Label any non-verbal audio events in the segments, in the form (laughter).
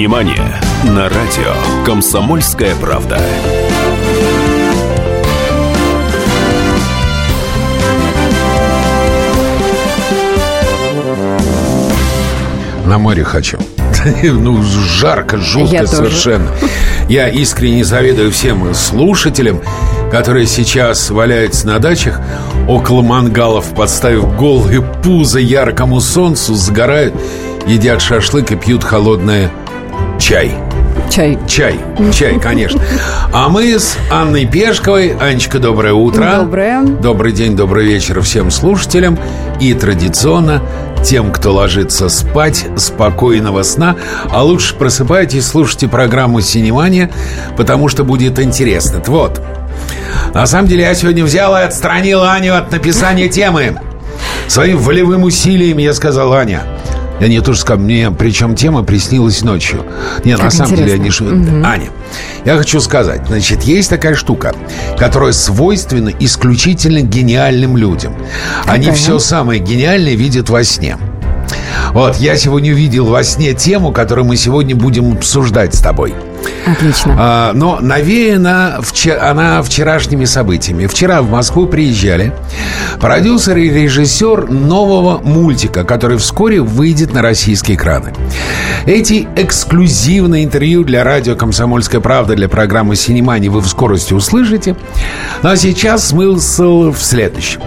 Внимание! На радио «Комсомольская правда». На море хочу. (laughs) Ну, жарко, жутко Я тоже. совершенно. Я искренне завидую всем слушателям, которые сейчас валяются на дачах около мангалов, подставив голые пузо яркому солнцу, загорают, едят шашлык и пьют холодное чай. Чай. Чай, чай, конечно. А мы с Анной Пешковой. Анечка, доброе утро. Доброе. Добрый день, добрый вечер всем слушателям. И традиционно тем, кто ложится спать, спокойного сна. А лучше просыпайтесь, слушайте программу «Синемания», потому что будет интересно. Вот. На самом деле я сегодня взял и отстранил Аню от написания темы. Своим волевым усилием я сказал, Аня, я не тоже сказал, мне причем тема приснилась ночью. Не, на Как самом деле я не интересно. шу- Аня, я хочу сказать, значит, есть такая штука, которая свойственна исключительно гениальным людям. Они Какая? все самое гениальное видят во сне. Вот, я сегодня увидел во сне тему, которую мы сегодня будем обсуждать с тобой. Отлично. А, но навеяна вче- она вчерашними событиями. Вчера в Москву приезжали продюсер и режиссер нового мультика, который вскоре выйдет на российские экраны. Эти эксклюзивные интервью для радио «Комсомольская правда» для программы «Синемани» вы в скорости услышите. Ну а сейчас смысл в следующем.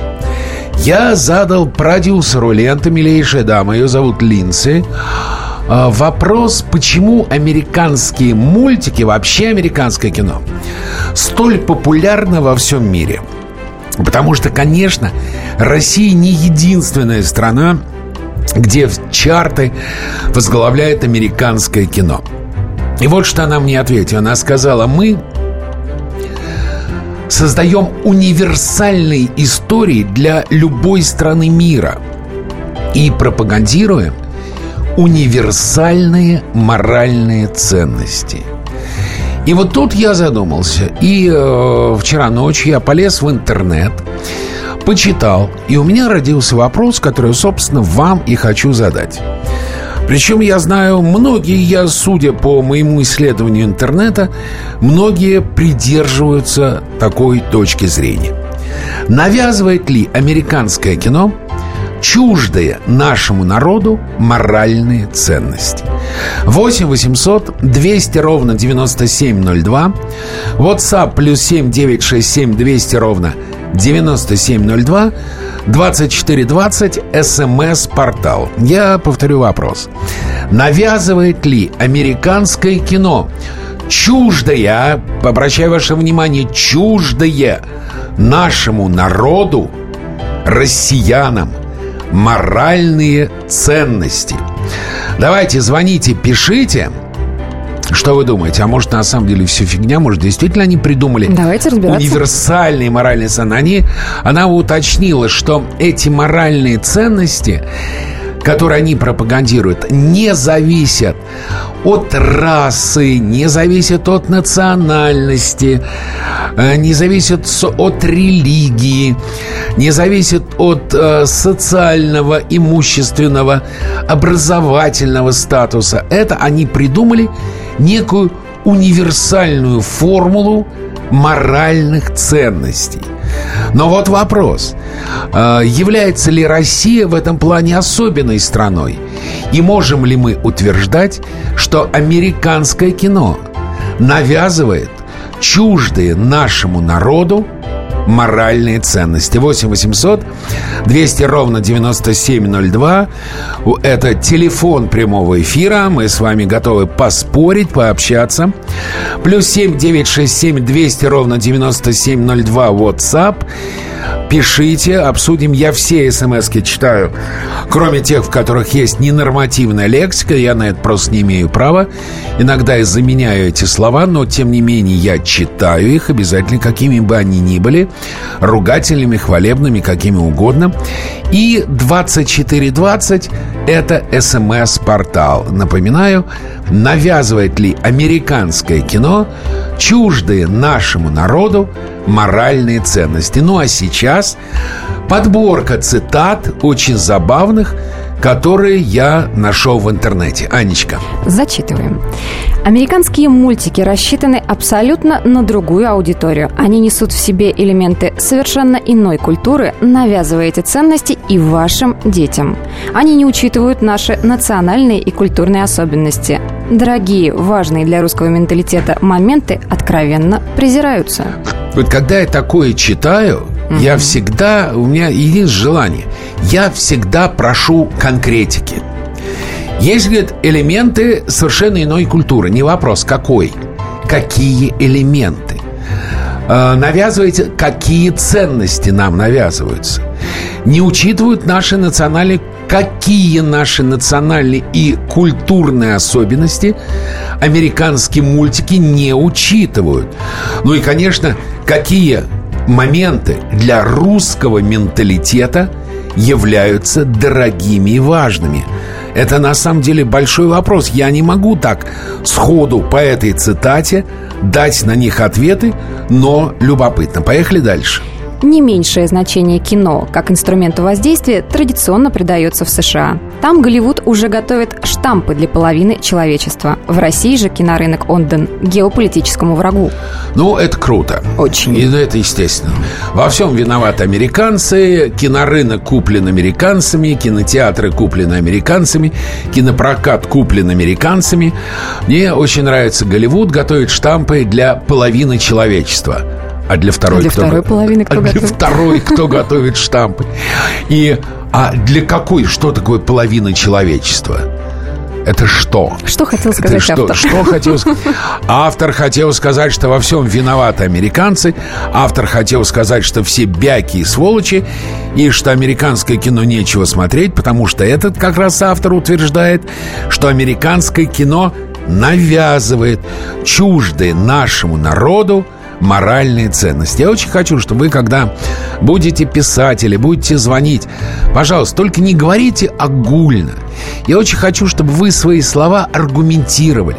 Я задал продюсеру ленты, милейшая дама, ее зовут Линдси, вопрос, почему американские мультики, вообще американское кино, столь популярно во всем мире. Потому что, конечно, Россия не единственная страна, где в чарты возглавляет американское кино. И вот что она мне ответила. Она сказала, мы создаем универсальные истории для любой страны мира и пропагандируем универсальные моральные ценности. И вот тут я задумался. И э, вчера ночью я полез в интернет, почитал, и у меня родился вопрос, который, собственно, вам и хочу задать. Причем я знаю, многие, я, судя по моему исследованию интернета, многие придерживаются такой точки зрения. Навязывает ли американское кино чуждые нашему народу моральные ценности? 8 800 200 ровно 9702 WhatsApp плюс 7 967 200 ровно 9702 2420 СМС-портал. Я повторю вопрос. Навязывает ли американское кино чуждое, а, обращаю ваше внимание, чуждое нашему народу, россиянам, моральные ценности? Давайте, звоните, пишите. Что вы думаете? А может, на самом деле все фигня? Может, действительно они придумали Давайте разбираться. универсальные моральные ценности? Они, она уточнила, что эти моральные ценности, которые они пропагандируют, не зависят от расы, не зависят от национальности, э, не зависят от религии, не зависят от э, социального, имущественного, образовательного статуса. Это они придумали некую универсальную формулу моральных ценностей. Но вот вопрос. э, Является ли Россия в этом плане особенной страной? И можем ли мы утверждать, что американское кино навязывает чуждые нашему народу моральные ценности. 8 800 200 ровно 9702. У- Это телефон прямого эфира. Мы с вами готовы поспорить, пообщаться. Плюс 7 967 200 ровно 9702 WhatsApp. Пишите, обсудим. Я все смс читаю, кроме тех, в которых есть ненормативная лексика. Я на это просто не имею права. Иногда я заменяю эти слова, но тем не менее я читаю их обязательно, какими бы они ни были. Ругательными, хвалебными, какими угодно. И 2420 – это смс-портал. Напоминаю, навязывает ли американское кино чуждые нашему народу моральные ценности. Ну а сейчас подборка цитат очень забавных, которые я нашел в интернете. Анечка. Зачитываем. Американские мультики рассчитаны абсолютно на другую аудиторию. Они несут в себе элементы совершенно иной культуры, навязывая эти ценности и вашим детям. Они не учитывают наши национальные и культурные особенности. Дорогие, важные для русского менталитета моменты откровенно презираются. Вот когда я такое читаю, mm-hmm. я всегда, у меня единственное желание, я всегда прошу конкретики. Есть, говорит, элементы совершенно иной культуры. Не вопрос, какой. Какие элементы? Э, навязываете, какие ценности нам навязываются. Не учитывают наши национальные какие наши национальные и культурные особенности американские мультики не учитывают. Ну и, конечно, какие моменты для русского менталитета являются дорогими и важными. Это на самом деле большой вопрос. Я не могу так сходу по этой цитате дать на них ответы, но любопытно. Поехали дальше. Не меньшее значение кино как инструменту воздействия традиционно придается в США. Там Голливуд уже готовит штампы для половины человечества. В России же кинорынок отдан геополитическому врагу. Ну, это круто. Очень. И это естественно. Во всем виноваты американцы, кинорынок куплен американцами, кинотеатры куплены американцами, кинопрокат куплен американцами. Мне очень нравится Голливуд готовит штампы для половины человечества. А для второй, а для кто второй половины кто а готовит? Для второй кто готовит штампы? И а для какой, что такое половина человечества? Это что? Что хотел сказать Это автор? Что, что хотел? Автор хотел сказать, что во всем виноваты американцы. Автор хотел сказать, что все бяки и сволочи. И что американское кино нечего смотреть, потому что этот как раз автор утверждает, что американское кино навязывает чуждые нашему народу моральные ценности. Я очень хочу, чтобы вы, когда будете писать или будете звонить, пожалуйста, только не говорите огульно. Я очень хочу, чтобы вы свои слова аргументировали,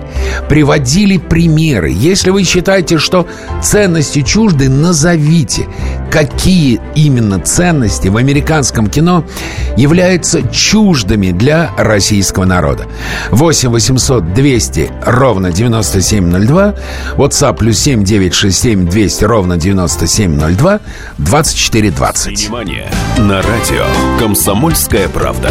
приводили примеры. Если вы считаете, что ценности чужды, назовите, какие именно ценности в американском кино являются чуждыми для российского народа. 8 800 200 ровно 9702, WhatsApp плюс 7 967 200 ровно 9702, 2420. Внимание! На радио «Комсомольская правда».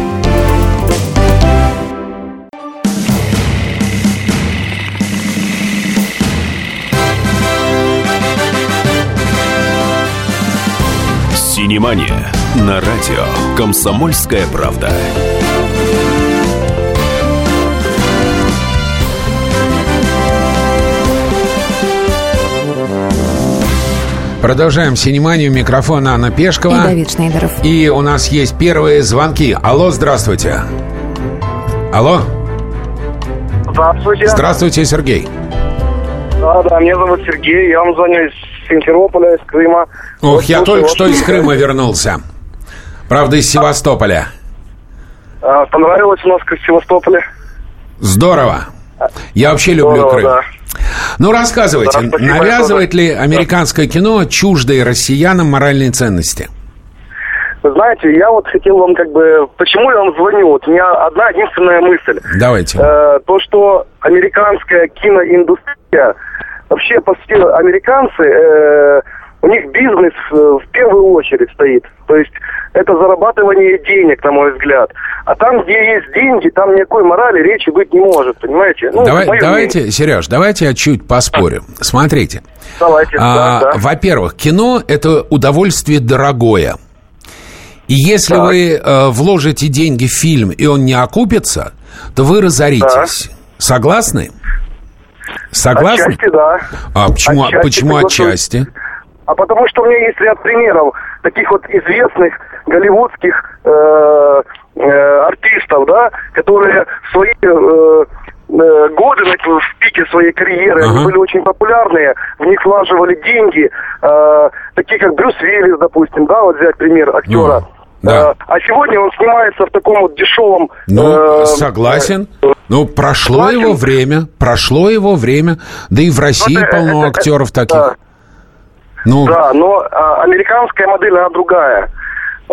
Синемания на радио «Комсомольская правда». Продолжаем синеманию. Микрофон Анна Пешкова. И Давид Шнейдеров. И у нас есть первые звонки. Алло, здравствуйте. Алло. Здравствуйте. Здравствуйте, Сергей. Да, да, меня зовут Сергей, я вам звоню из Симферополя, из Крыма. Ох, Вот я только вас. что из Крыма вернулся. Правда, из Севастополя. А, понравилось у нас в Севастополе? Здорово. Я вообще люблю Здорово, Крым. да. Ну, рассказывайте, Да, спасибо навязывает ли американское кино чуждые россиянам моральные ценности? Вы знаете, я вот хотел вам как бы... Почему я вам звоню? Вот у меня одна единственная мысль. Давайте. Э, то, что американская киноиндустрия, вообще, по сути, американцы, э, у них бизнес э, в первую очередь стоит. То есть это зарабатывание денег, на мой взгляд. А там, где есть деньги, там никакой морали речи быть не может, понимаете? Ну, Давай- давайте, мнение. Сереж, давайте я чуть поспорю. Смотрите. Давайте, А, да, да. Во-первых, кино это удовольствие дорогое. И если Так. вы э, вложите деньги в фильм, и он не окупится, то вы разоритесь. Согласны? Согласны? Отчасти, да. А почему Отчасти почему отчасти? А потому что у меня есть ряд примеров таких вот известных голливудских э, э, артистов, да, которые в свои э, э, годы в пике своей карьеры они Ага. были очень популярные, в них влаживали деньги, э, такие как Брюс Уиллис, допустим, да, вот взять пример актера. Ну, да. Э, а сегодня он снимается в таком вот дешевом... Ну, э, согласен. э, Ну, прошло согласен. его время, прошло его время. Да и в России это- полно это- актеров да. таких. Ну, Да, но а, американская модель, она другая.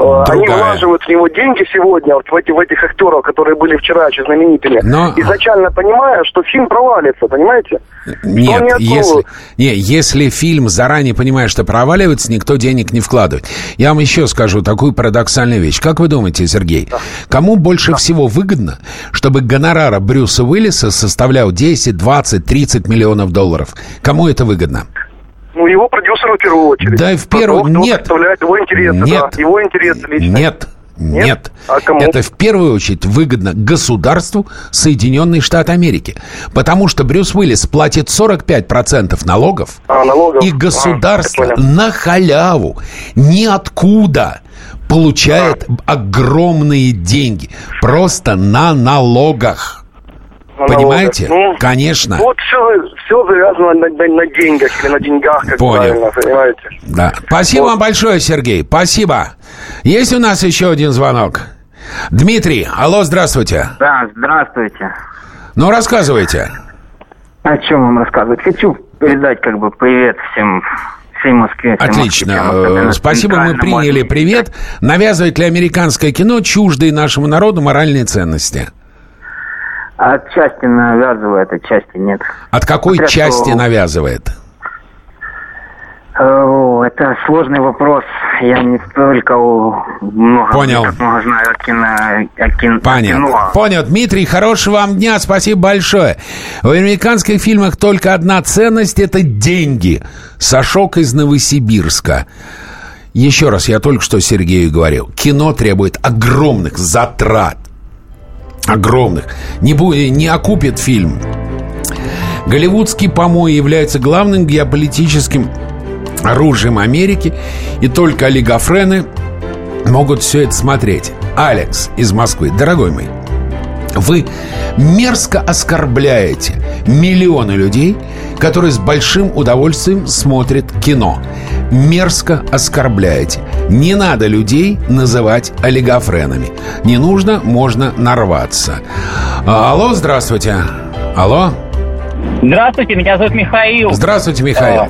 Э, Они Другая. влаживают в него деньги сегодня, вот в, эти, в этих актеров, которые были вчера очень знаменитыми, Но- изначально понимая, что фильм провалится, понимаете? Нет, не если, не, если фильм заранее понимает, что проваливается, никто денег не вкладывает. Я вам еще скажу такую парадоксальную вещь. Как вы думаете, Сергей, кому больше всего выгодно, чтобы гонорара Брюса Уиллиса составлял 10, 20, 30 миллионов долларов? Кому это выгодно? Ну, его продюсеру в первую очередь. Да и в первую... он Нет. представляет его интересы, Нет. да, его интересы лично. Нет. Нет? Нет. А кому? Это в первую очередь выгодно государству Соединенные Штаты Америки. Потому что Брюс Уиллис платит 45% налогов, А, налогов. и А, государство понял. на халяву, ниоткуда получает огромные деньги. Просто на налогах. На Понимаете? налогах. Ну, Конечно. Вот все, все завязано на, на- на деньгах или на деньгах, как Понял. правильно, понимаете? Да. Спасибо вам большое, Сергей. Спасибо. Есть у нас еще один звонок. Дмитрий, алло, здравствуйте. Да, здравствуйте. Ну, рассказывайте. О чем вам рассказывать? Хочу передать как бы привет всем всей Москве. всем Отлично. москвичам, особенно Э, Спасибо, мы приняли Москве. привет. Навязывает ли американское кино чуждые нашему народу моральные ценности? Отчасти навязывает, отчасти нет. От какой Смотря части что- навязывает? О, это сложный вопрос. Я не только у- много, Понял. много знаю о кино. О кин- о Понятно. кино. Понял. Дмитрий, хорошего вам дня. Спасибо большое. В американских фильмах только одна ценность – это деньги. Сашок из Новосибирска. Еще раз, я только что Сергею говорил. Кино требует огромных затрат. Огромных. Не, бу- не окупит фильм. Голливудский помой является главным геополитическим оружием Америки, и только олигофрены могут все это смотреть. Алекс из Москвы, дорогой мой, вы мерзко оскорбляете миллионы людей, которые с большим удовольствием смотрят кино. Мерзко оскорбляете. Не надо людей называть олигофренами. Не нужно, можно нарваться. А, Алло, здравствуйте. Алло. Здравствуйте, меня зовут Михаил. Здравствуйте, Михаил.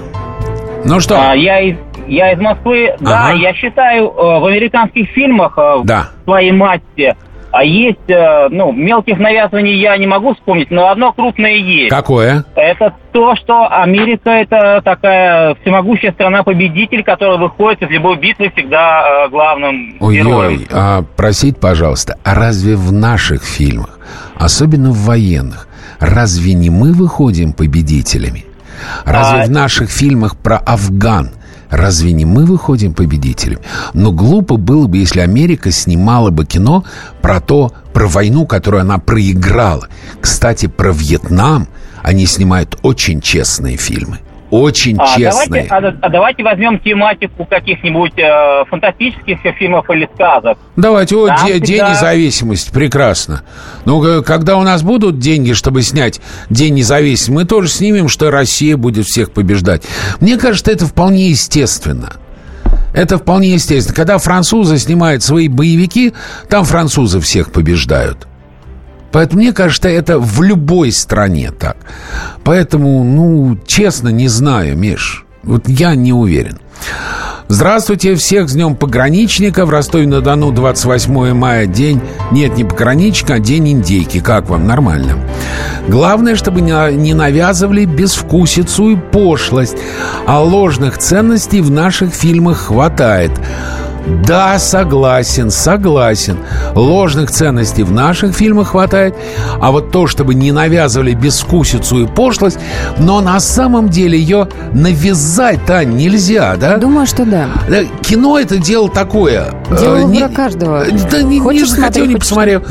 Ну что? А, я из я из Москвы. Да, Ага. я считаю, э, в американских фильмах э, Да. в своей массе а есть, э, ну, мелких навязываний я не могу вспомнить, но одно крупное есть. Какое? Это то, что Америка это такая всемогущая страна-победитель, которая выходит из любой битвы всегда э, главным героем. Ой-ой, а просить, пожалуйста, а разве в наших фильмах, особенно в военных, разве не мы выходим победителями? Разве А- в наших фильмах про Афган Разве не мы выходим победителями? Но глупо было бы, если Америка снимала бы кино про то, про войну, которую она проиграла. Кстати, про Вьетнам они снимают очень честные фильмы. Очень А честные. давайте, а, а давайте возьмем тематику каких-нибудь э, фантастических фильмов или сказок. Давайте, о, Там де- День всегда- независимости, прекрасно. Ну, когда у нас будут деньги, чтобы снять День независимости, мы тоже снимем, что Россия будет всех побеждать. Мне кажется, это вполне естественно. Это вполне естественно. Когда французы снимают свои боевики, там французы всех побеждают. Поэтому мне кажется, это в любой стране так. Поэтому, ну, честно, не знаю, Миш. Вот я не уверен. Здравствуйте, всех с Днем Пограничника. В Ростове-на-Дону 28 мая день... Нет, не пограничника, а день индейки. Как вам? Нормально. Главное, чтобы не навязывали безвкусицу и пошлость. А ложных ценностей в наших фильмах хватает. Да, согласен, согласен. Ложных ценностей в наших фильмах хватает. А вот то, чтобы не навязывали безвкусицу и пошлость, но на самом деле ее навязать-то нельзя, да? Думаю, что да. Кино это дело такое. Дело Э, выбора каждого. Да не, Хочешь не захотел, не посмотрел.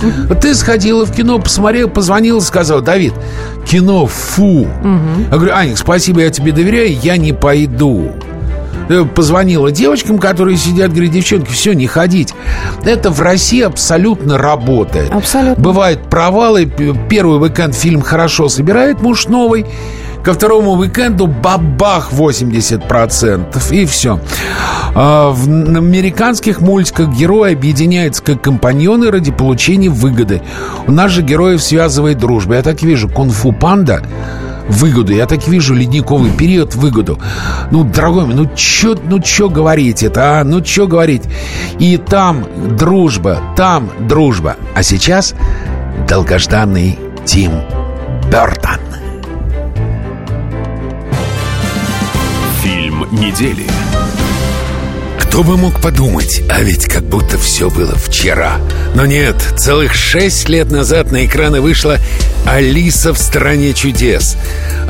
Ты сходила в кино, посмотрел, позвонил, сказал, Давид, кино фу. Я говорю, Аник, спасибо, я тебе доверяю, я не пойду. Э, Позвонила девочкам, которые сидят, говорит, девчонки, все, не ходить. Это в России абсолютно работает. Абсолютно. Бывают провалы. Первый уикенд фильм хорошо собирает муж новый. Ко второму уикенду бабах 80% и все. А в американских мультиках герои объединяются как компаньоны ради получения выгоды. У нас же героев связывает дружба. Я так вижу, кунг-фу панда выгоду. Я так вижу ледниковый период выгоду. Ну, дорогой мой, ну чё, ну чё говорить это, а? Ну чё говорить? И там дружба, там дружба. А сейчас долгожданный Тим Бертон. Фильм недели. Кто бы мог подумать, а ведь как будто все было вчера. Но нет, целых шесть лет назад на экраны вышла «Алиса в стране чудес»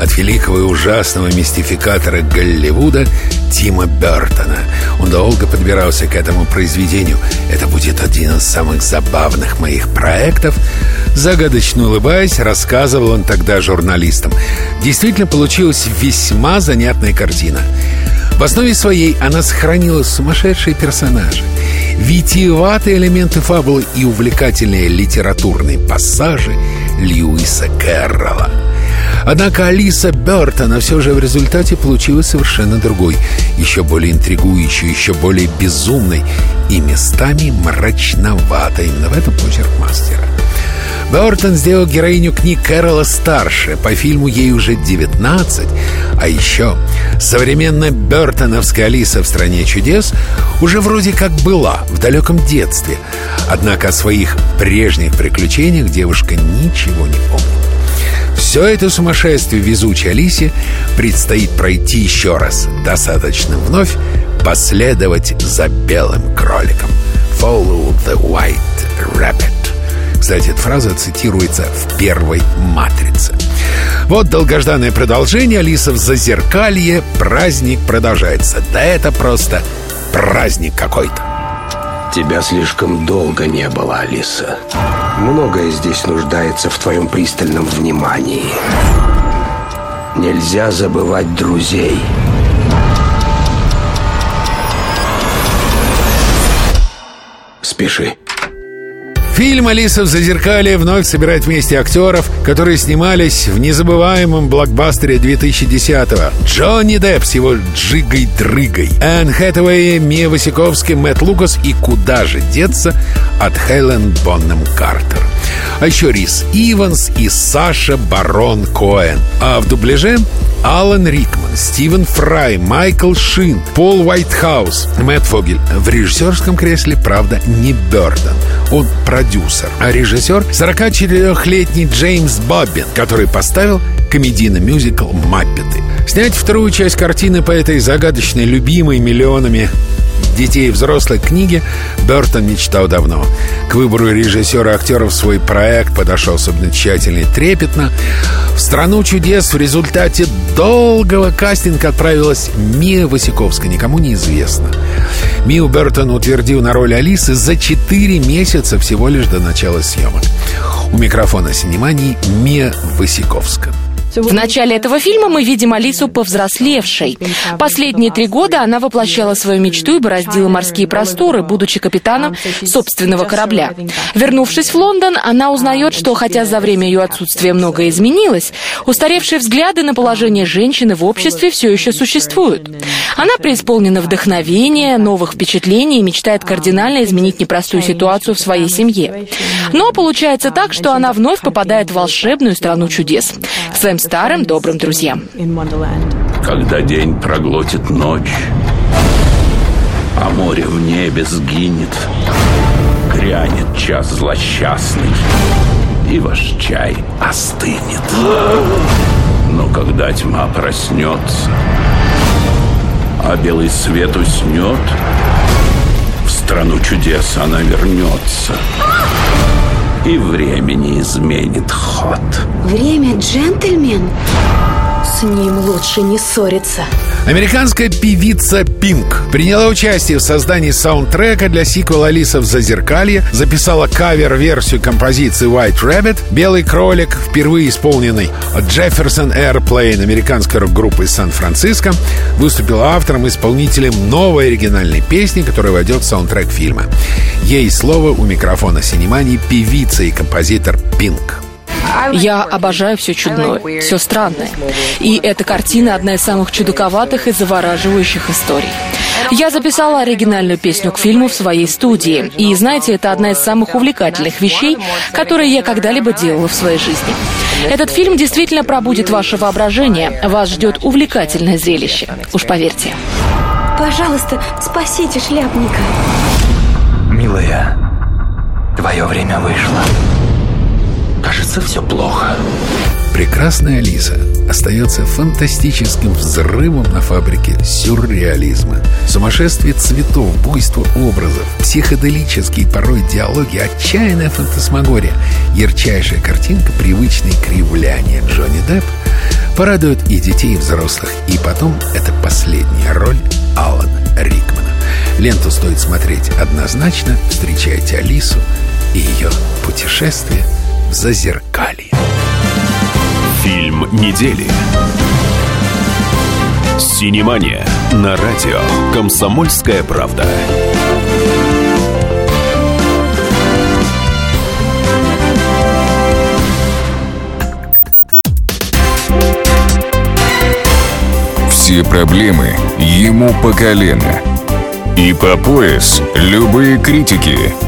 от великого и ужасного мистификатора Голливуда Тима Бертона. Он долго подбирался к этому произведению. Это будет один из самых забавных моих проектов. Загадочно улыбаясь, рассказывал он тогда журналистам. Действительно получилась весьма занятная картина. В основе своей она сохранила сумасшедшие персонажи, витиеватые элементы фабулы и увлекательные литературные пассажи Льюиса Кэрролла. Однако Алиса Бертона все же в результате получилась совершенно другой, еще более интригующей, еще более безумной и местами мрачноватой. Именно в этом почерк мастера. Бертон сделал героиню книг Кэрола старше. По фильму ей уже 19. А еще современная Бертоновская Алиса в «Стране чудес» уже вроде как была в далеком детстве. Однако о своих прежних приключениях девушка ничего не помнит. Все это сумасшествие везучей Алисе предстоит пройти еще раз. Достаточно вновь последовать за белым кроликом. Follow the white rabbit. Кстати, эта фраза цитируется в первой «Матрице». Вот долгожданное продолжение «Алиса в зазеркалье». Праздник продолжается. Да это просто праздник какой-то. Тебя слишком долго не было, Алиса. Многое здесь нуждается в твоем пристальном внимании. Нельзя забывать друзей. Спеши. Фильм «Алиса в зазеркалье» вновь собирает вместе актеров, которые снимались в незабываемом блокбастере 2010-го. Джонни Депп с его джигой-дрыгой, Энн Хэтэуэй, Мия Васиковский, Мэтт Лукас и куда же деться от Хелен Боннем Картер. А еще Рис Иванс и Саша Барон Коэн. А в дубляже Алан Рикман, Стивен Фрай, Майкл Шин, Пол Уайтхаус, Мэтт Фогель. В режиссерском кресле, правда, не Бёрден. Он продюсер. А режиссер 44-летний Джеймс Боббин, который поставил комедийный мюзикл «Маппеты». Снять вторую часть картины по этой загадочной, любимой миллионами детей и взрослых книги Бертон мечтал давно. К выбору режиссера актеров свой проект подошел особенно тщательно и трепетно. В «Страну чудес» в результате долгого кастинга отправилась Мия Васиковская, никому не известно. Мию Бертон утвердил на роль Алисы за 4 месяца всего лишь до начала съемок. У микрофона синемании Мия Васиковская. В начале этого фильма мы видим Алису повзрослевшей. Последние три года она воплощала свою мечту и бороздила морские просторы, будучи капитаном собственного корабля. Вернувшись в Лондон, она узнает, что хотя за время ее отсутствия многое изменилось, устаревшие взгляды на положение женщины в обществе все еще существуют. Она преисполнена вдохновения, новых впечатлений и мечтает кардинально изменить непростую ситуацию в своей семье. Но получается так, что она вновь попадает в волшебную страну чудес. К своим старым добрым друзьям. Когда день проглотит ночь, а море в небе сгинет, грянет час злосчастный, и ваш чай остынет. Но когда тьма проснется, а белый свет уснет, страну чудес она вернется. И времени изменит ход. Время джентльмен? С ним лучше не ссориться. Американская певица Пинк приняла участие в создании саундтрека для сиквела «Алиса в Зазеркалье», записала кавер-версию композиции «White Rabbit», «Белый кролик», впервые исполненный Джефферсон Airplane американской рок-группы из Сан-Франциско, выступила автором и исполнителем новой оригинальной песни, которая войдет в саундтрек фильма. Ей слово у микрофона Синемани певица и композитор Пинк. Я обожаю все чудное, все странное. И эта картина одна из самых чудаковатых и завораживающих историй. Я записала оригинальную песню к фильму в своей студии. И знаете, это одна из самых увлекательных вещей, которые я когда-либо делала в своей жизни. Этот фильм действительно пробудит ваше воображение. Вас ждет увлекательное зрелище. Уж поверьте. Пожалуйста, спасите шляпника. Милая, твое время вышло. Кажется, все плохо. Прекрасная Алиса остается фантастическим взрывом на фабрике сюрреализма. Сумасшествие цветов, буйство образов, психоделические порой диалоги, отчаянная фантасмагория, ярчайшая картинка, привычные кривляния Джонни Депп порадуют и детей, и взрослых. И потом это последняя роль Алана Рикмана. Ленту стоит смотреть однозначно. Встречайте Алису и ее путешествие – в зазеркалье. Фильм недели. Синемания на радио «Комсомольская правда». Все проблемы ему по колено. И по пояс любые критики –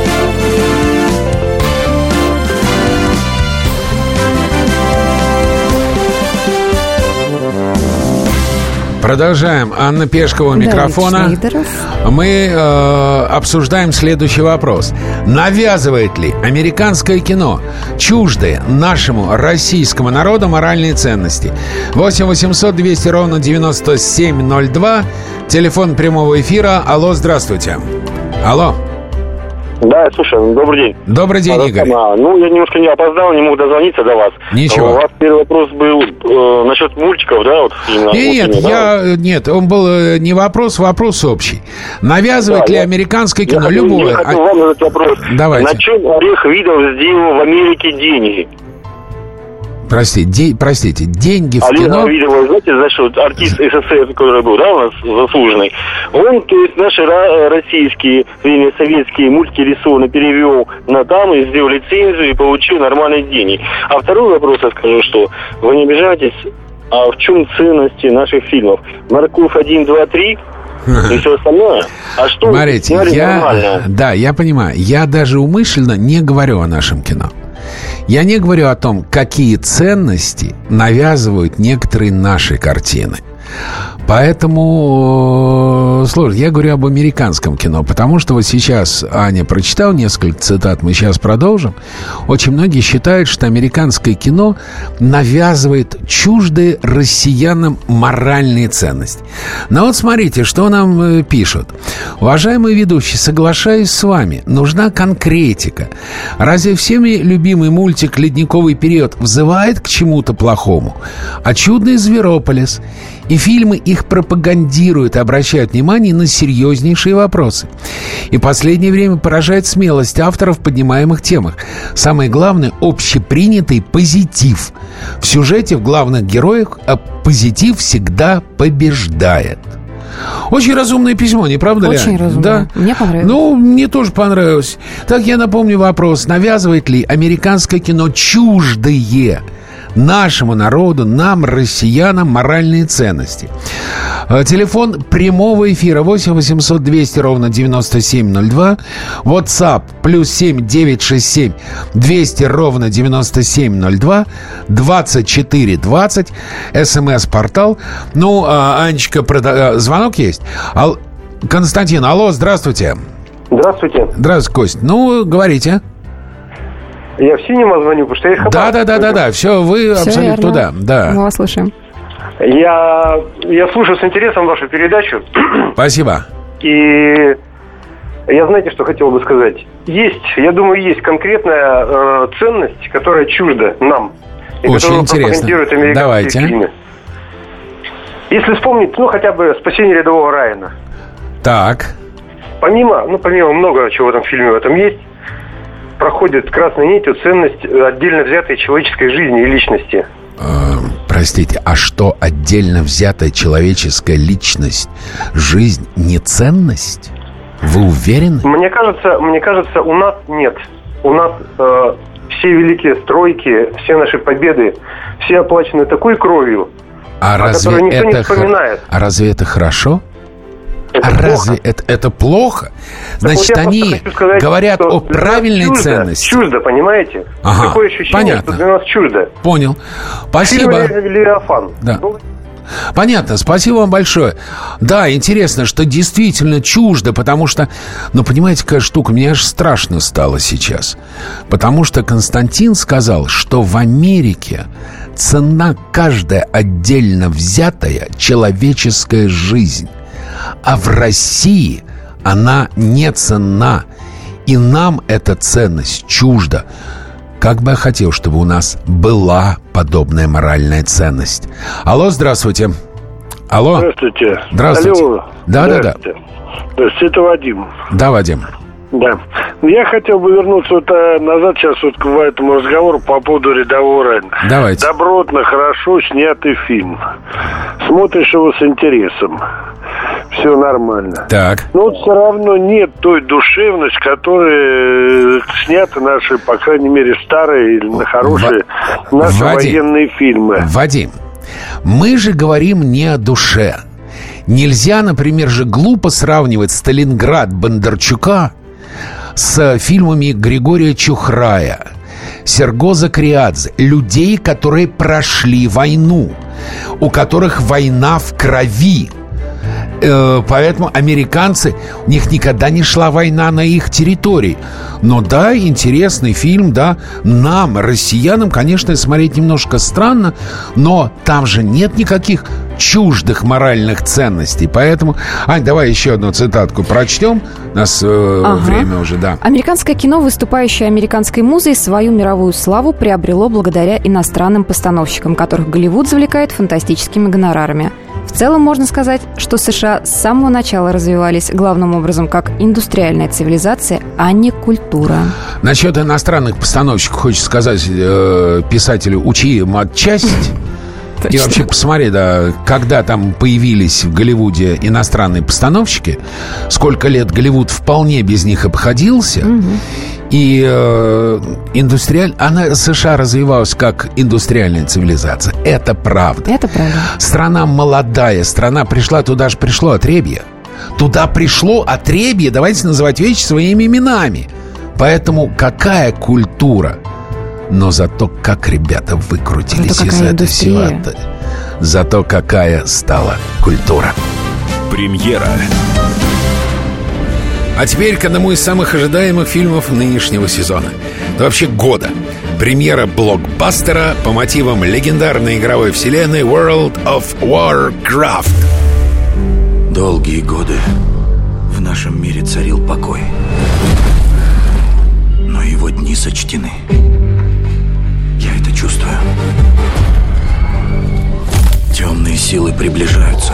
Продолжаем. Анна Пешкова микрофона. Мы э, обсуждаем следующий вопрос. Навязывает ли американское кино чуждые нашему российскому народу моральные ценности? 8 800 200 ровно 9702. Телефон прямого эфира. Алло, здравствуйте. Алло. Да, слушай, добрый день. Добрый день, а, Игорь. А, ну, я немножко не опоздал, не мог дозвониться до вас. Ничего. У вас первый вопрос был э, насчет мультиков, да? Вот, именно, Нет, вот, нет, да? я, нет, он был э, не вопрос, вопрос общий. Навязывает Да, ли я- американское Я кино хотел- любое? Я хотел А- вам задать вопрос. Давайте. На чем Орех Видов сделал в Америке деньги? Прости, де- простите, деньги в Олег кино. Видов, знаете, знаешь, вот артист СССР, который был, да, у нас заслуженный, он, то есть, наши российские, вернее, советские мультики рисованно перевел на там и сделал лицензию и получил нормальные деньги. А второй вопрос я скажу, что вы не обижайтесь, а в чем ценности наших фильмов? Морковь 1, 2, 3 и все остальное? А что Смотрите, я, нормально? да, я понимаю, я даже умышленно не говорю о нашем кино. Я не говорю о том, какие ценности навязывают некоторые наши картины. Поэтому, э, сложно. Я говорю об американском кино, потому что вот сейчас Аня прочитал несколько цитат, мы сейчас продолжим. Очень многие считают, что американское кино навязывает чуждые россиянам моральные ценности. Но вот смотрите, что нам э, пишут. Уважаемый ведущий, соглашаюсь с вами, нужна конкретика. Разве всеми любимый мультик «Ледниковый период» взывает к чему-то плохому? А чудный «Зверополис» и фильмы их пропагандируют и обращают внимание на серьезнейшие вопросы. И последнее время поражает смелость авторов в поднимаемых темах. Самое главное – общепринятый позитив. В сюжете в главных героях а позитив всегда побеждает. Очень разумное письмо, не правда ли? Очень разумное. Да. Мне понравилось. Ну, мне тоже понравилось. Так я напомню вопрос. Навязывает ли американское кино чуждые нашему народу, нам, россиянам, моральные ценности. Э, Телефон прямого эфира 8 800 200 ровно 9702. WhatsApp плюс 7 967 200 ровно 9702. 24 20. СМС-портал. Ну, а, Анечка, прода- э, звонок есть? Ал- Константин, алло, здравствуйте. Здравствуйте. Здравствуйте, Кость. Ну, говорите. Я в Синема звоню, потому что я из Да, да, да, да, да. Все, вы Всё абсолютно верно. туда. Да. Мы вас слушаем. Я, я слушаю с интересом вашу передачу. (clears throat) Спасибо. И я знаете, что хотел бы сказать? Есть, я думаю, есть конкретная э, ценность, которая чужда нам. И Очень которую интересно. пропагандируют американские Давайте. фильмы. Если вспомнить, ну, хотя бы «Спасение рядового Райана». Так. Помимо, ну, помимо много чего в этом фильме в этом есть, проходит красной нитью ценность э, отдельно взятой человеческой жизни и личности. Э, Простите, а что отдельно взятая человеческая личность, жизнь не ценность? Вы уверены? Мне кажется, мне кажется, у нас нет. У нас э, все великие стройки, все наши победы, все оплачены такой кровью, А о разве которой никто не это хо- вспоминает. а разве это хорошо? Это а плохо. разве это, это плохо? Значит, вот они сказать, говорят о правильной чуждо, ценности. Чуждо, понимаете? Ага, Такое ощущение, понятно. что для нас чуждо. Понял. Спасибо. Фильм «Ле- «Левиафан». Да. Понятно, спасибо вам большое. Да, интересно, что действительно чуждо, потому что, ну, понимаете, какая штука, мне аж страшно стало сейчас. Потому что Константин сказал, что в Америке цена каждая отдельно взятая человеческая жизнь. А в России она не ценна. И нам эта ценность чужда. Как бы я хотел, чтобы у нас была подобная моральная ценность. Алло, здравствуйте. Алло. Здравствуйте. Здравствуйте. Алло. Да, да, да. Здравствуйте. Это Вадим. Да, Вадим. Да. Я хотел бы вернуться вот э, назад сейчас вот к этому разговору по поводу рядового Райана. Давайте. Добротно, хорошо снятый фильм. Смотришь его с интересом. Все нормально. Так. Но вот все равно нет той душевности, которая э, снята наши, по крайней мере, старые или на хорошие наши Вадим. военные фильмы. Вадим, мы же говорим не о душе. Нельзя, например, же глупо сравнивать Сталинград Бондарчука с фильмами Григория Чухрая, Серго Закриадзе, людей, которые прошли войну, у которых война в крови. Э, Поэтому американцы, у них никогда не шла война на их территории. Но да, интересный фильм, да. Нам, россиянам, конечно, смотреть немножко странно, но там же нет никаких чуждых моральных ценностей. Поэтому, Ань, давай еще одну цитатку прочтем. У нас э, Ага. время уже, да. Американское кино, выступающее американской музой, свою мировую славу приобрело благодаря иностранным постановщикам, которых Голливуд завлекает фантастическими гонорарами. В целом можно сказать, что США с самого начала развивались главным образом как индустриальная цивилизация, а не культура. Насчет иностранных постановщиков хочется сказать э, писателю, учи им отчасть. И Точно. вообще посмотри, да, когда там появились в Голливуде иностранные постановщики, сколько лет Голливуд вполне без них обходился. И э, индустриаль... она США развивалась как индустриальная цивилизация. Это правда. Это правда. Страна молодая, страна пришла, туда же пришло отребье. Туда пришло отребье, давайте называть вещи своими именами. Поэтому какая культура? Но зато как ребята выкрутились Зато из этой ситуации. Зато какая стала культура. Премьера. А теперь к одному из самых ожидаемых фильмов нынешнего сезона. Да вообще года. Премьера блокбастера по мотивам легендарной игровой вселенной World of Warcraft. Долгие годы в нашем мире царил покой. Но его дни сочтены. Чувствую. Темные силы приближаются.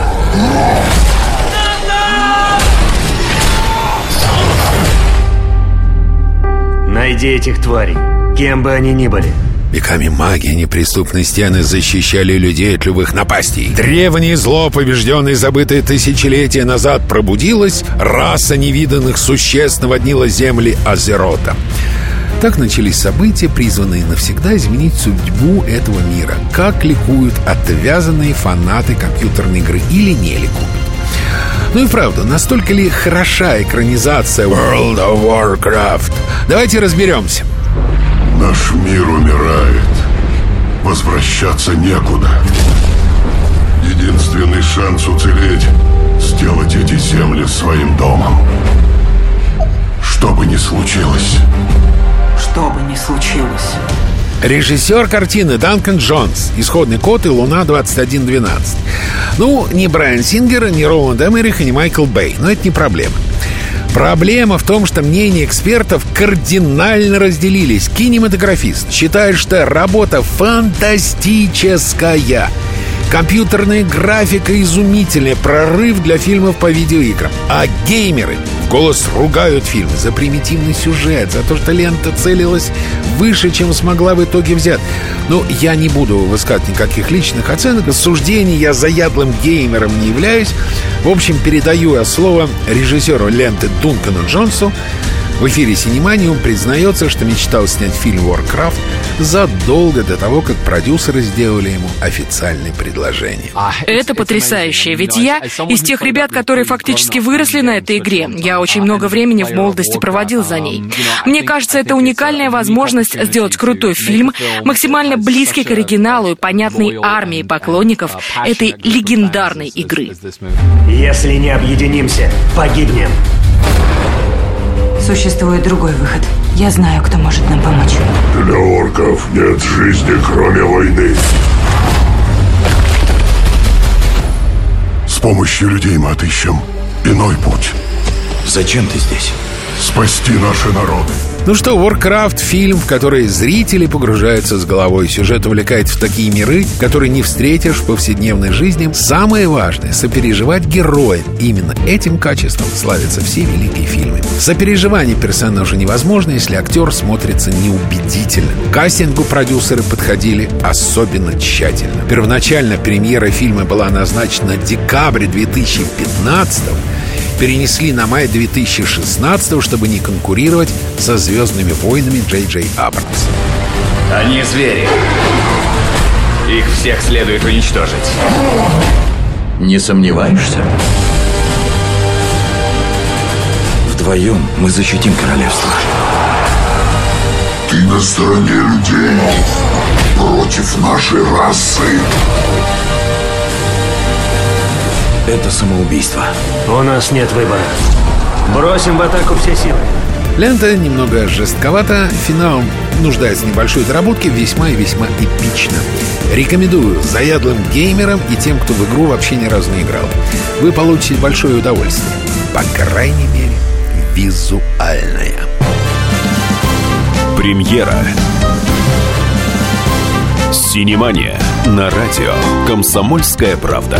Найди этих тварей, кем бы они ни были. Веками магии неприступной стены защищали людей от любых напастей. Древнее зло, побежденное и забытое тысячелетия назад, пробудилось, раса невиданных существ наводнила земли Азерота. Так начались события, призванные навсегда изменить судьбу этого мира. Как ликуют отвязанные фанаты компьютерной игры или не ликуют. Ну и правда, настолько ли хороша экранизация World of Warcraft? Давайте разберемся. Наш мир умирает. Возвращаться некуда. Единственный шанс уцелеть — сделать эти земли своим домом. Что бы ни случилось. Что бы ни случилось. Режиссер картины Данкан Джонс «Исходный код» и «Луна 2112». Ну, не Брайан Сингер, не Роланд Эмерих и не Майкл Бэй, но это не проблема. Проблема в том, что мнения экспертов кардинально разделились. Кинематографист считает, что работа фантастическая. Компьютерная графика изумительная, прорыв для фильмов по видеоиграм. А геймеры в голос ругают фильм за примитивный сюжет, за то, что лента целилась выше, чем смогла в итоге взять. Но я не буду высказывать никаких личных оценок, суждений, я заядлым геймером не являюсь. В общем, передаю я слово режиссеру ленты Дункану Джонсу, в эфире «Синемания» признается, что мечтал снять фильм «Warcraft» задолго до того, как продюсеры сделали ему официальное предложение. Это потрясающе, ведь я из тех ребят, которые фактически выросли на этой игре. Я очень много времени в молодости проводил за ней. Мне кажется, это уникальная возможность сделать крутой фильм, максимально близкий к оригиналу и понятной армии поклонников этой легендарной игры. Если не объединимся, погибнем. Существует другой выход. Я знаю, кто может нам помочь. Для орков нет жизни, кроме войны. С помощью людей мы отыщем иной путь. Зачем ты здесь? Спасти наши народы. Ну что, Warcraft — фильм, в который зрители погружаются с головой. Сюжет увлекает в такие миры, которые не встретишь в повседневной жизни. Самое важное — сопереживать героям. Именно этим качеством славятся все великие фильмы. Сопереживание персонажа невозможно, если актер смотрится неубедительно. К кастингу продюсеры подходили особенно тщательно. Первоначально премьера фильма была назначена декабрь 2015 перенесли на май 2016 чтобы не конкурировать со «Звездными войнами» Джей Джей Абрамс. Они звери. Их всех следует уничтожить. Не сомневаешься? Вдвоем мы защитим королевство. Ты на стороне людей против нашей расы. Это самоубийство. У нас нет выбора. Бросим в атаку все силы. Лента немного жестковата, финал нуждается в небольшой доработке, весьма и весьма эпично. Рекомендую заядлым геймерам и тем, кто в игру вообще ни разу не играл. Вы получите большое удовольствие. По крайней мере, визуальное. Премьера. Синемания на радио «Комсомольская правда».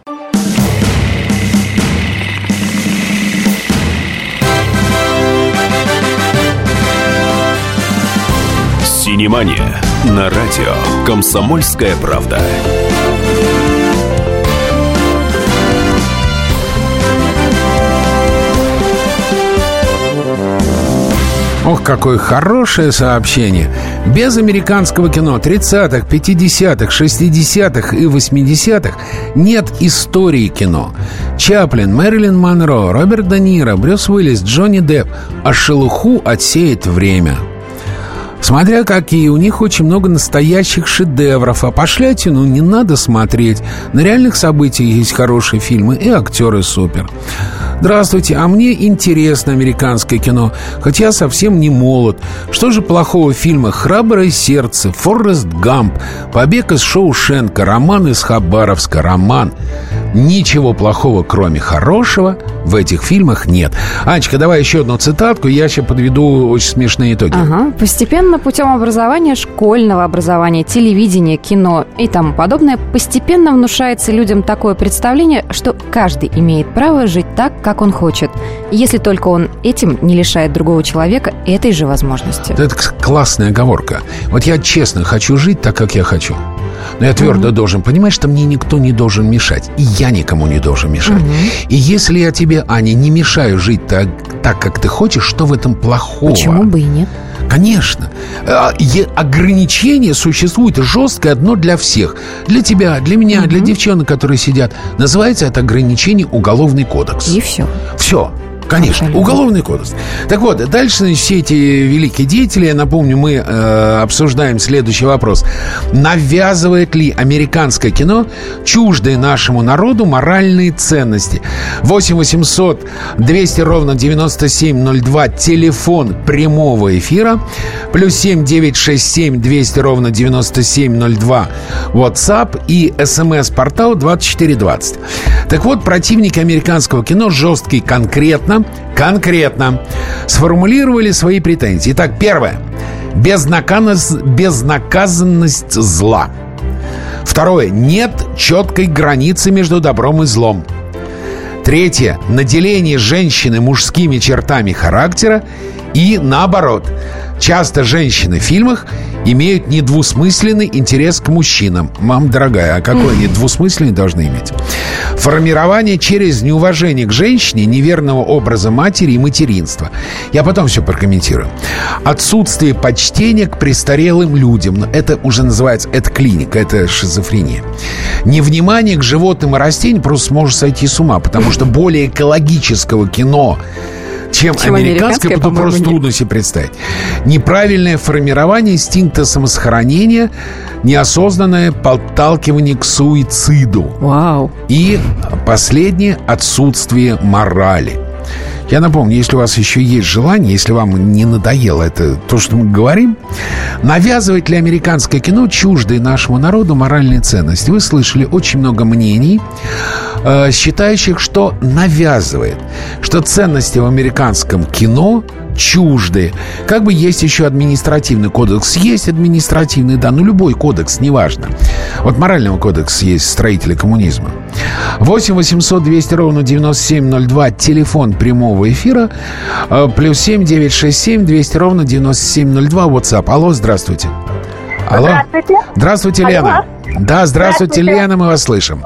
Синемания на радио «Комсомольская правда». Ох, какое хорошее сообщение. Без американского кино 30-х, 50-х, 60-х и 80-х нет истории кино. Чаплин, Мэрилин Монро, Роберт Де Ниро, Брюс Уиллис, Джонни Депп. А шелуху отсеет время. Смотря какие, у них очень много настоящих шедевров, а пошлятину не надо смотреть. На реальных событиях есть хорошие фильмы и актеры супер. Здравствуйте, а мне интересно американское кино, хотя я совсем не молод. Что же плохого в фильмах «Храброе сердце», «Форрест Гамп», «Побег из Шоушенка», «Роман из Хабаровска», «Роман». Ничего плохого, кроме хорошего, в этих фильмах нет. Анечка, давай еще одну цитатку, я сейчас подведу очень смешные итоги. Ага. Постепенно путем образования, школьного образования, телевидения, кино и тому подобное, постепенно внушается людям такое представление, что каждый имеет право жить так, как он хочет, если только он этим не лишает другого человека этой же возможности. Это классная оговорка. Вот я честно хочу жить так, как я хочу. Но я твердо угу. должен понимать, что мне никто не должен мешать. И я никому не должен мешать. Угу. И если я тебе, Аня, не мешаю жить так, так, как ты хочешь, что в этом плохого? Почему бы и нет? Конечно. А, ограничение существует жесткое одно для всех. Для тебя, для меня, угу. для девчонок, которые сидят. Называется это ограничение уголовный кодекс. И все. Все. Конечно, Абсолютно. уголовный кодекс. Так вот, дальше все эти великие деятели, я напомню, мы э, обсуждаем следующий вопрос. Навязывает ли американское кино чуждые нашему народу моральные ценности? 8 800 200 ровно 9702, телефон прямого эфира, плюс 7 967 200 ровно 9702, WhatsApp и смс-портал 2420. Так вот, противники американского кино жесткий конкретно конкретно, сформулировали свои претензии. Итак, первое. Безнаказанность, безнаказанность зла. Второе. Нет четкой границы между добром и злом. Третье. Наделение женщины мужскими чертами характера. И наоборот. Часто женщины в фильмах имеют недвусмысленный интерес к мужчинам. Мам, дорогая, а какой они двусмысленный должны иметь? Формирование через неуважение к женщине неверного образа матери и материнства. Я потом все прокомментирую. Отсутствие почтения к престарелым людям. Это уже называется, это клиника, это шизофрения. Невнимание к животным и растениям просто может сойти с ума, потому что более экологического кино чем, чем американское, потом просто нет. трудно себе представить. Неправильное формирование инстинкта самосохранения, неосознанное подталкивание к суициду. Вау. И последнее – отсутствие морали. Я напомню, если у вас еще есть желание, если вам не надоело это то, что мы говорим, навязывает ли американское кино чуждые нашему народу моральные ценности? Вы слышали очень много мнений, э, считающих, что навязывает, что ценности в американском кино чужды. Как бы есть еще административный кодекс. Есть административный, да, но любой кодекс, неважно. Вот морального кодекс есть строители коммунизма. 8 800 200 ровно 9702, телефон прямого эфира, э, плюс 7 967 200 ровно 9702, WhatsApp. Алло, здравствуйте. Алло. Здравствуйте. Здравствуйте, Алло. Лена. Да, здравствуйте, здравствуйте, Лена, мы вас слышим.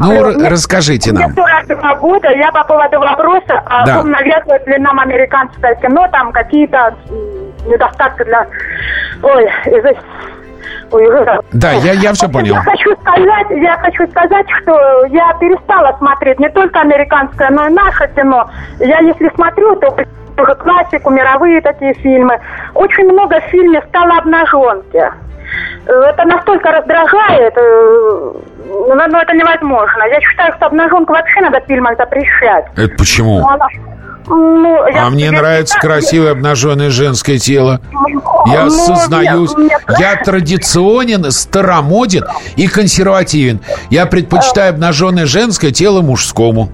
Ну, мне, расскажите нам. Мне 42 года, я по поводу вопроса, а да. навязывает ли нам американское кино, там какие-то недостатки для... Ой, из да, я, я все понял. Я хочу сказать, я хочу сказать, что я перестала смотреть не только американское, но и наше кино. Я если смотрю, то тоже классику, мировые такие фильмы. Очень много в фильме стало обнаженки. Это настолько раздражает, э, ну, ну, это невозможно. Я считаю, что обнаженку вообще надо в фильмах запрещать. Это почему? Ну, она... Ну, я, а мне я нравится я, красивое обнаженное женское тело. Я ну, осознаюсь. Нет, нет. Я традиционен, старомоден и консервативен. Я предпочитаю обнаженное женское тело мужскому.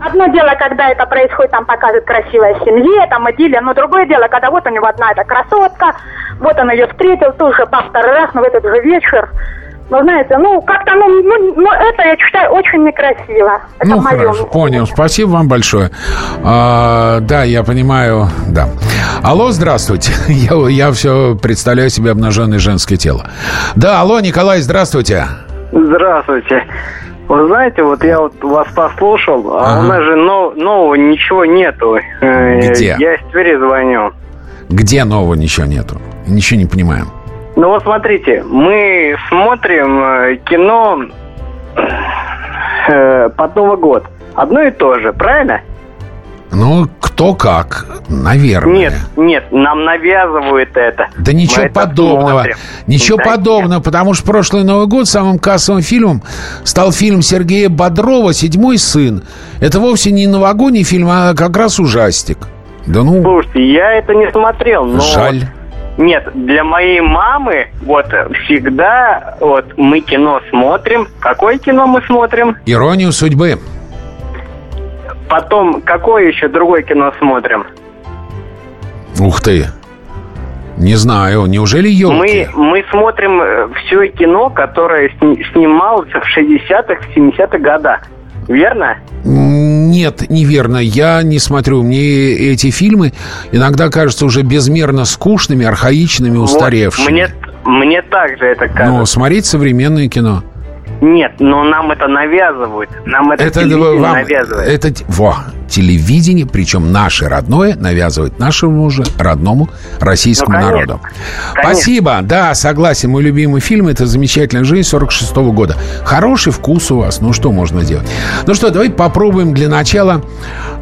Одно дело, когда это происходит, там показывают красивая семья, там идиллия, но другое дело, когда вот у него одна эта красотка, вот он ее встретил, тоже по второй раз, но в этот же вечер, ну, знаете, ну, как-то, ну, ну, ну, это, я считаю, очень некрасиво. Это ну, хорошо, мнении. понял. Спасибо вам большое. А, да, я понимаю, да. Алло, здравствуйте. (laughs) Я, я все представляю себе обнаженное женское тело. Да, алло, Николай, здравствуйте. Здравствуйте. Вы знаете, вот я вот вас послушал, а ага. у нас же нов, нового ничего нету. Э, Где? Я из Твери звоню. Где нового ничего нету? Ничего не понимаем. Ну вот смотрите, мы смотрим э, кино э, под Новый год. Одно и то же, правильно? Ну, Кто как, наверное. Нет, нет, нам навязывают это. Да ничего Мы подобного. Ничего Да подобного, потому что прошлый Новый год самым кассовым фильмом стал фильм Сергея Бодрова «Седьмой сын». Это вовсе не новогодний фильм, а как раз ужастик. Да ну, Слушайте, я это не смотрел, но... жаль. Нет, для моей мамы вот всегда вот мы кино смотрим. Какое кино мы смотрим? Иронию судьбы. Потом какое еще другое кино смотрим? Ух ты. Не знаю, неужели елки? Мы, мы смотрим все кино, которое сни- снималось в 60-х, 70-х годах. Верно? Нет, неверно. Я не смотрю. Мне эти фильмы иногда кажутся уже безмерно скучными, архаичными, устаревшими. Вот, мне, мне также это кажется. Но смотреть современное кино. Нет, но нам это навязывают. Нам это, Это вам, навязывает. это во, телевидение, причем наше родное, навязывает нашему же родному российскому Ну, конечно. народу. Конечно. Спасибо, да, согласен. Мой любимый фильм это «Замечательная жизнь» 46 года. Хороший вкус у вас, ну что можно делать? Ну что, давайте попробуем для начала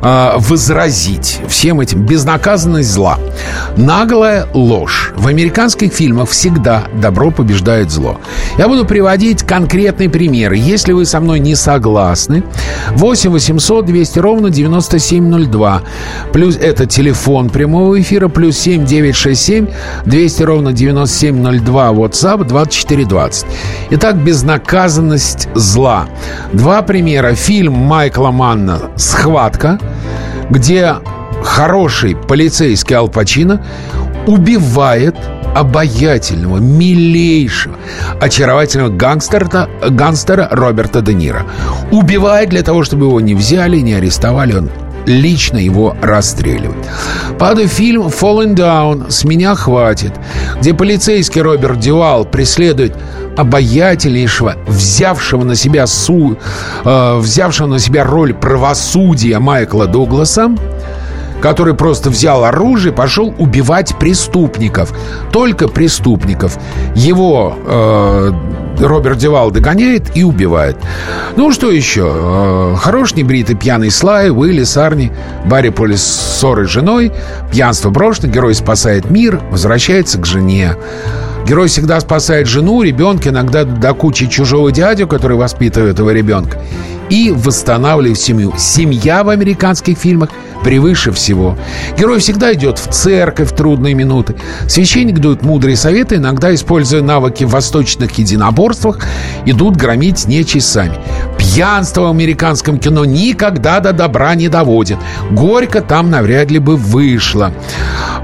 э, возразить всем этим безнаказанность зла. Наглая ложь. В американских фильмах всегда добро побеждает зло. Я буду приводить конкретные примеры. Если вы со мной не согласны, 8 800 200 ровно 9702. Плюс это телефон прямого эфира, плюс 7 967 200 ровно 9702. WhatsApp 2420. Итак, безнаказанность зла. Два примера. Фильм Майкла Манна «Схватка», где хороший полицейский Ал Пачино убивает обаятельного, милейшего, очаровательного гангстера, гангстера Роберта Де Ниро. Убивает для того, чтобы его не взяли, не арестовали. Он лично его расстреливает. Падает фильм «Falling Down» «С меня хватит», где полицейский Роберт Дюал преследует обаятельнейшего, взявшего на себя су, э, взявшего на себя роль правосудия Майкла Дугласа, который просто взял оружие, пошел убивать преступников. Только преступников. Его э, Роберт Девал догоняет и убивает. Ну, что еще? Э, хороший небритый пьяный Слай, Уилли, Сарни, Барри Полис с ссорой с женой, пьянство брошено, герой спасает мир, возвращается к жене. Герой всегда спасает жену, ребенка, иногда до кучи чужого дядю, который воспитывает этого ребенка. И восстанавливает семью. Семья в американских фильмах превыше всего. Герой всегда идет в церковь в трудные минуты. Священник дает мудрые советы, иногда, используя навыки в восточных единоборствах, идут громить нечисть сами. Пьянство в американском кино никогда до добра не доводит. Горько там навряд ли бы вышло.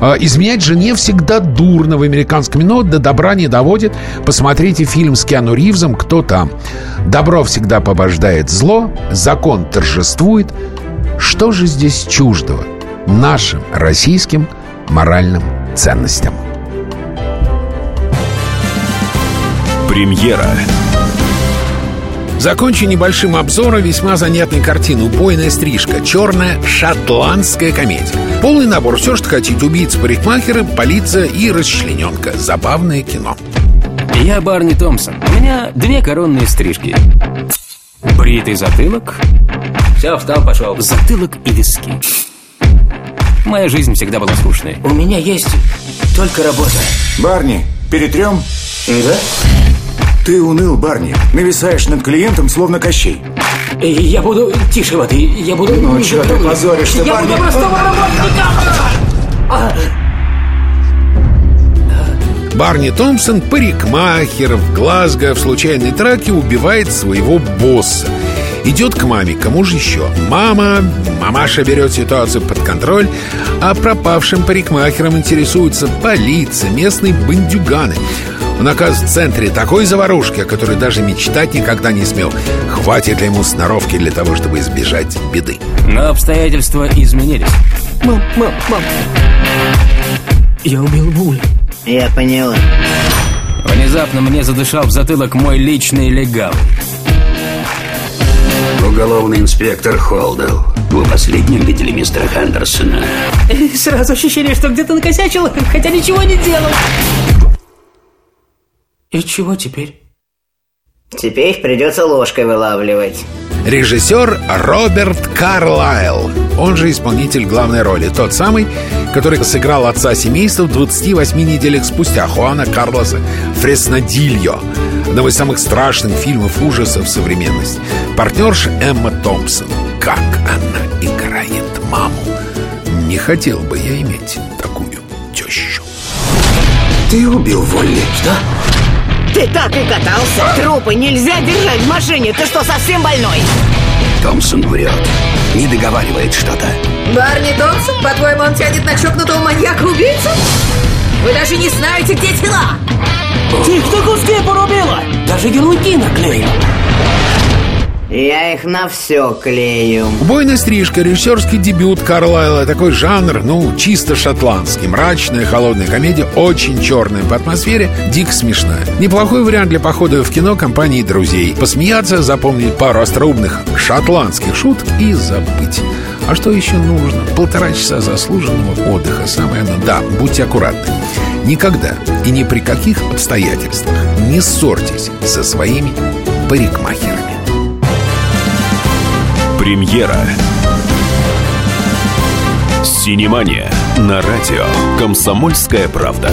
А, Изменять жене всегда дурно в американском кино, до добра не доводит. Посмотрите фильм с Киану Ривзом «Кто там?». Добро всегда побождает зло, закон торжествует. Что же здесь чуждого нашим российским моральным ценностям? Премьера. Закончу небольшим обзором весьма занятной картины «Убойная стрижка». Черная шотландская комедия. Полный набор. Все, что хотите. Убийца, парикмахеры, полиция и расчлененка. Забавное кино. Я Барни Томпсон. У меня две коронные стрижки. Бритый затылок. Все, встал, пошел. Затылок и виски. Моя жизнь всегда была скучной. У меня есть только работа. Барни, перетрем? Да? Ты уныл, Барни. Нависаешь над клиентом, словно Кощей. И Я буду тише воды. Я буду... Ну, чё ты позоришься, Я Барни? буду простого работника! Барни Томпсон, парикмахер в Глазго в случайной драке убивает своего босса. Идет к маме, кому же еще? Мама, мамаша берет ситуацию под контроль, а пропавшим парикмахером интересуется полиция, местные бандюганы. Он оказывается в центре такой заварушки, о которой даже мечтать никогда не смел. Хватит ли ему сноровки для того, чтобы избежать беды? Но обстоятельства изменились. Мам, мам, мам. Я убил Буль. Я поняла. Внезапно мне задышал в затылок мой личный легал. Уголовный инспектор Холдел. Вы последним видели мистера Хендерсона? Сразу ощущение, что где-то накосячил, хотя ничего не делал. И чего теперь? Теперь придется ложкой вылавливать. Режиссер Роберт Карлайл, он же исполнитель главной роли. Тот самый, который сыграл отца семейства в 28 неделях спустя Хуана Карлоса Фреснадильо одного из самых страшных фильмов ужасов современности. Партнерша Эмма Томпсон. Как она играет маму. Не хотел бы я иметь такую тещу. Ты убил Волли. Что? Ты так и катался? Трупы нельзя держать в машине. Ты что, совсем больной? Томпсон врет. Не договаривает что-то. Барни Томпсон? По-твоему, он тянет на чокнутого маньяка-убийцу? Вы даже не знаете, где тела! Ты кто куски порубила? Даже ярлыки наклеил. Я их на все клею. Убойная стрижка, режиссерский дебют Карлайла. Такой жанр, ну, чисто шотландский. Мрачная, холодная комедия, очень черная по атмосфере, дико смешная. Неплохой вариант для похода в кино компании друзей. Посмеяться, запомнить пару остроумных шотландских шуток и забыть. А что еще нужно? Полтора часа заслуженного отдыха. Самое оно. Да, будьте аккуратны. Никогда и ни при каких обстоятельствах не ссорьтесь со своими парикмахерами. Премьера. Синемания на радио «Комсомольская правда».